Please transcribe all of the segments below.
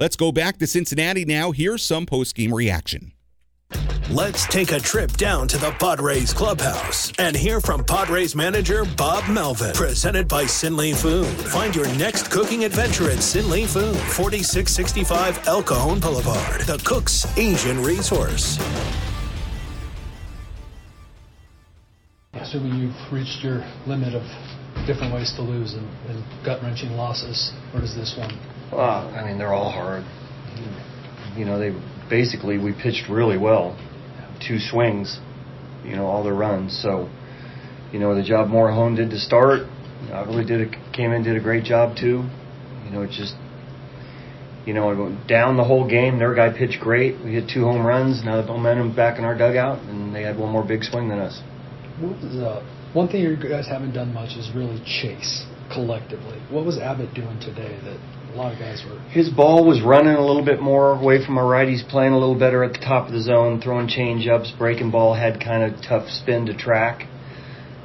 Let's go back to Cincinnati now. Here's some post game reaction. Let's take a trip down to the Padres clubhouse and hear from Padres manager Bob Melvin. Presented by Sinley Food. Find your next cooking adventure at Sinley Food, 4665 El Cajon Boulevard, the Cook's Asian resource. Assuming you've reached your limit of different ways to lose and, and gut wrenching losses, where does this one? Well, I mean, they're all hard. You know, they basically we pitched really well two swings, you know, all the runs. So, you know, the job Morejon did to start, I really did a, came in did a great job too. You know, it just, you know, down the whole game. Their guy pitched great. We hit two home runs. Now the momentum's back in our dugout, and they had one more big swing than us. What was, uh, one thing you guys haven't done much is really chase collectively. What was Abbott doing today that a lot of guys were. His ball was running a little bit more away from our right. He's playing a little better at the top of the zone, throwing change ups, breaking ball, had kind of tough spin to track.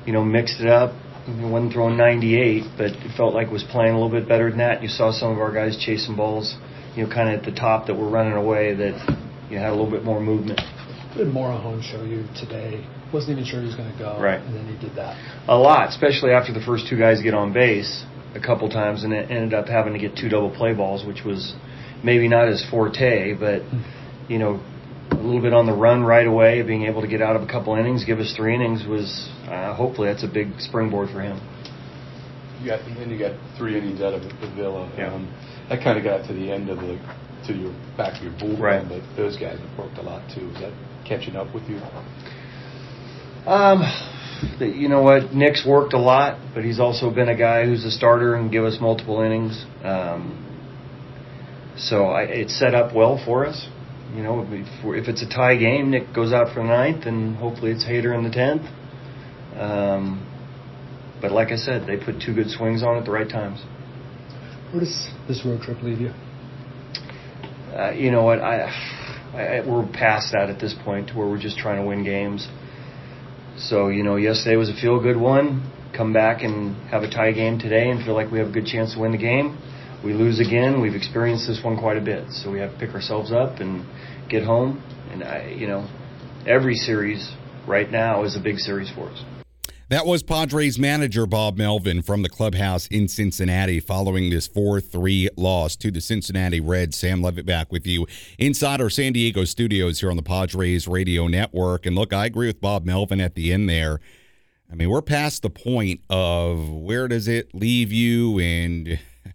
You know, mixed it up. Wasn't throwing 98, but it felt like was playing a little bit better than that. You saw some of our guys chasing balls, you know, kind of at the top that were running away that you had a little bit more movement. What did Morejon show you today? Wasn't even sure he was going to go, right? And then he did that. A lot, especially after the first two guys get on base a couple times and it ended up having to get two double play balls, which was maybe not his forte, but you know, a little bit on the run right away, being able to get out of a couple innings, give us three innings was uh, hopefully that's a big springboard for him. You got and you got three innings out of Avila. Yeah. Um, that kind of got to the end of the to your back of your bullpen, right. but those guys have worked a lot too. Is that catching up with you? Um, you know what? Nick's worked a lot, but he's also been a guy who's a starter and give us multiple innings. Um, so I, it's set up well for us. You know, if, if it's a tie game, Nick goes out for the ninth, and hopefully it's Hader in the tenth. Um, but like I said, they put two good swings on at the right times. Where does this road trip leave you? Uh, you know what? I, I we're past that at this point, to where we're just trying to win games. So, you know, yesterday was a feel good one. Come back and have a tie game today and feel like we have a good chance to win the game. We lose again. We've experienced this one quite a bit. So we have to pick ourselves up and get home. And, I, you know, every series right now is a big series for us. That was Padres manager Bob Melvin from the clubhouse in Cincinnati following this 4 3 loss to the Cincinnati Reds. Sam Levitt back with you inside our San Diego studios here on the Padres Radio Network. And look, I agree with Bob Melvin at the end there. I mean, we're past the point of where does it leave you and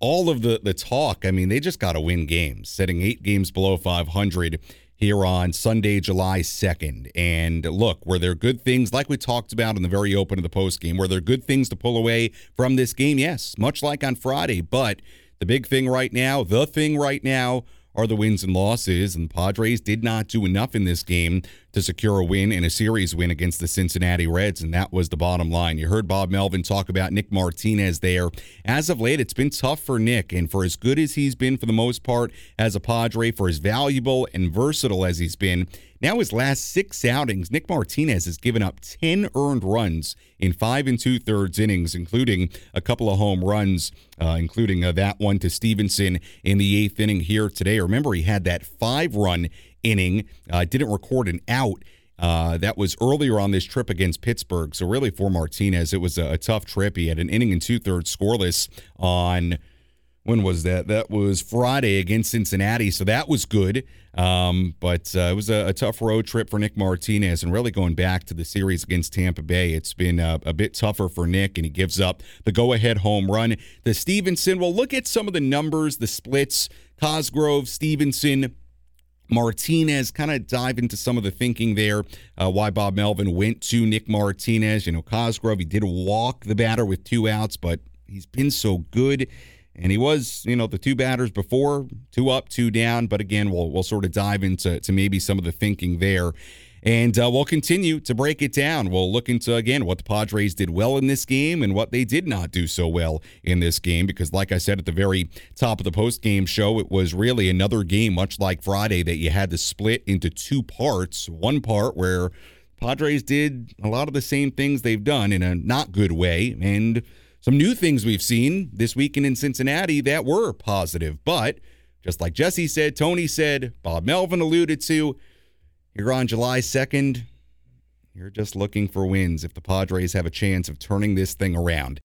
all of the, the talk. I mean, they just got to win games, setting eight games below 500 here on Sunday, July 2nd. And look, were there good things, like we talked about in the very open of the post game, were there good things to pull away from this game? Yes, much like on Friday. But the big thing right now, the thing right now, are the wins and losses, and the Padres did not do enough in this game to secure a win and a series win against the Cincinnati Reds, and that was the bottom line. You heard Bob Melvin talk about Nick Martinez there. As of late, it's been tough for Nick, and for as good as he's been for the most part as a Padre, for as valuable and versatile as he's been, now his last six outings, Nick Martinez has given up 10 earned runs in five and two thirds innings, including a couple of home runs, uh, including uh, that one to Stephenson in the eighth inning here today. Remember, he had that five run inning, uh, didn't record an out. Uh, that was earlier on this trip against Pittsburgh. So, really, for Martinez, it was a, a tough trip. He had an inning and two thirds scoreless on when was that? That was Friday against Cincinnati, so that was good. Um, but uh, it was a, a, tough road trip for Nick Martinez, and really going back to the series against Tampa Bay, it's been a, a bit tougher for Nick, and he gives up the go-ahead home run. The Stephenson. Well, look at some of the numbers, the splits. Cosgrove, Stephenson, Martinez, kind of dive into some of the thinking there, uh, why Bob Melvin went to Nick Martinez. You know, Cosgrove, he did walk the batter with two outs, but he's been so good. And he was, you know, the two batters before, two up, two down. But again, we'll we'll sort of dive into to maybe some of the thinking there. And uh, we'll continue to break it down. We'll look into, again, what the Padres did well in this game and what they did not do so well in this game. Because, like I said at the very top of the post game show, it was really another game, much like Friday, that you had to split into two parts. One part where Padres did a lot of the same things they've done in a not good way. And some new things we've seen this weekend in Cincinnati that were positive. But just like Jesse said, Tony said, Bob Melvin alluded to, here on July 2nd, you're just looking for wins if the Padres have a chance of turning this thing around.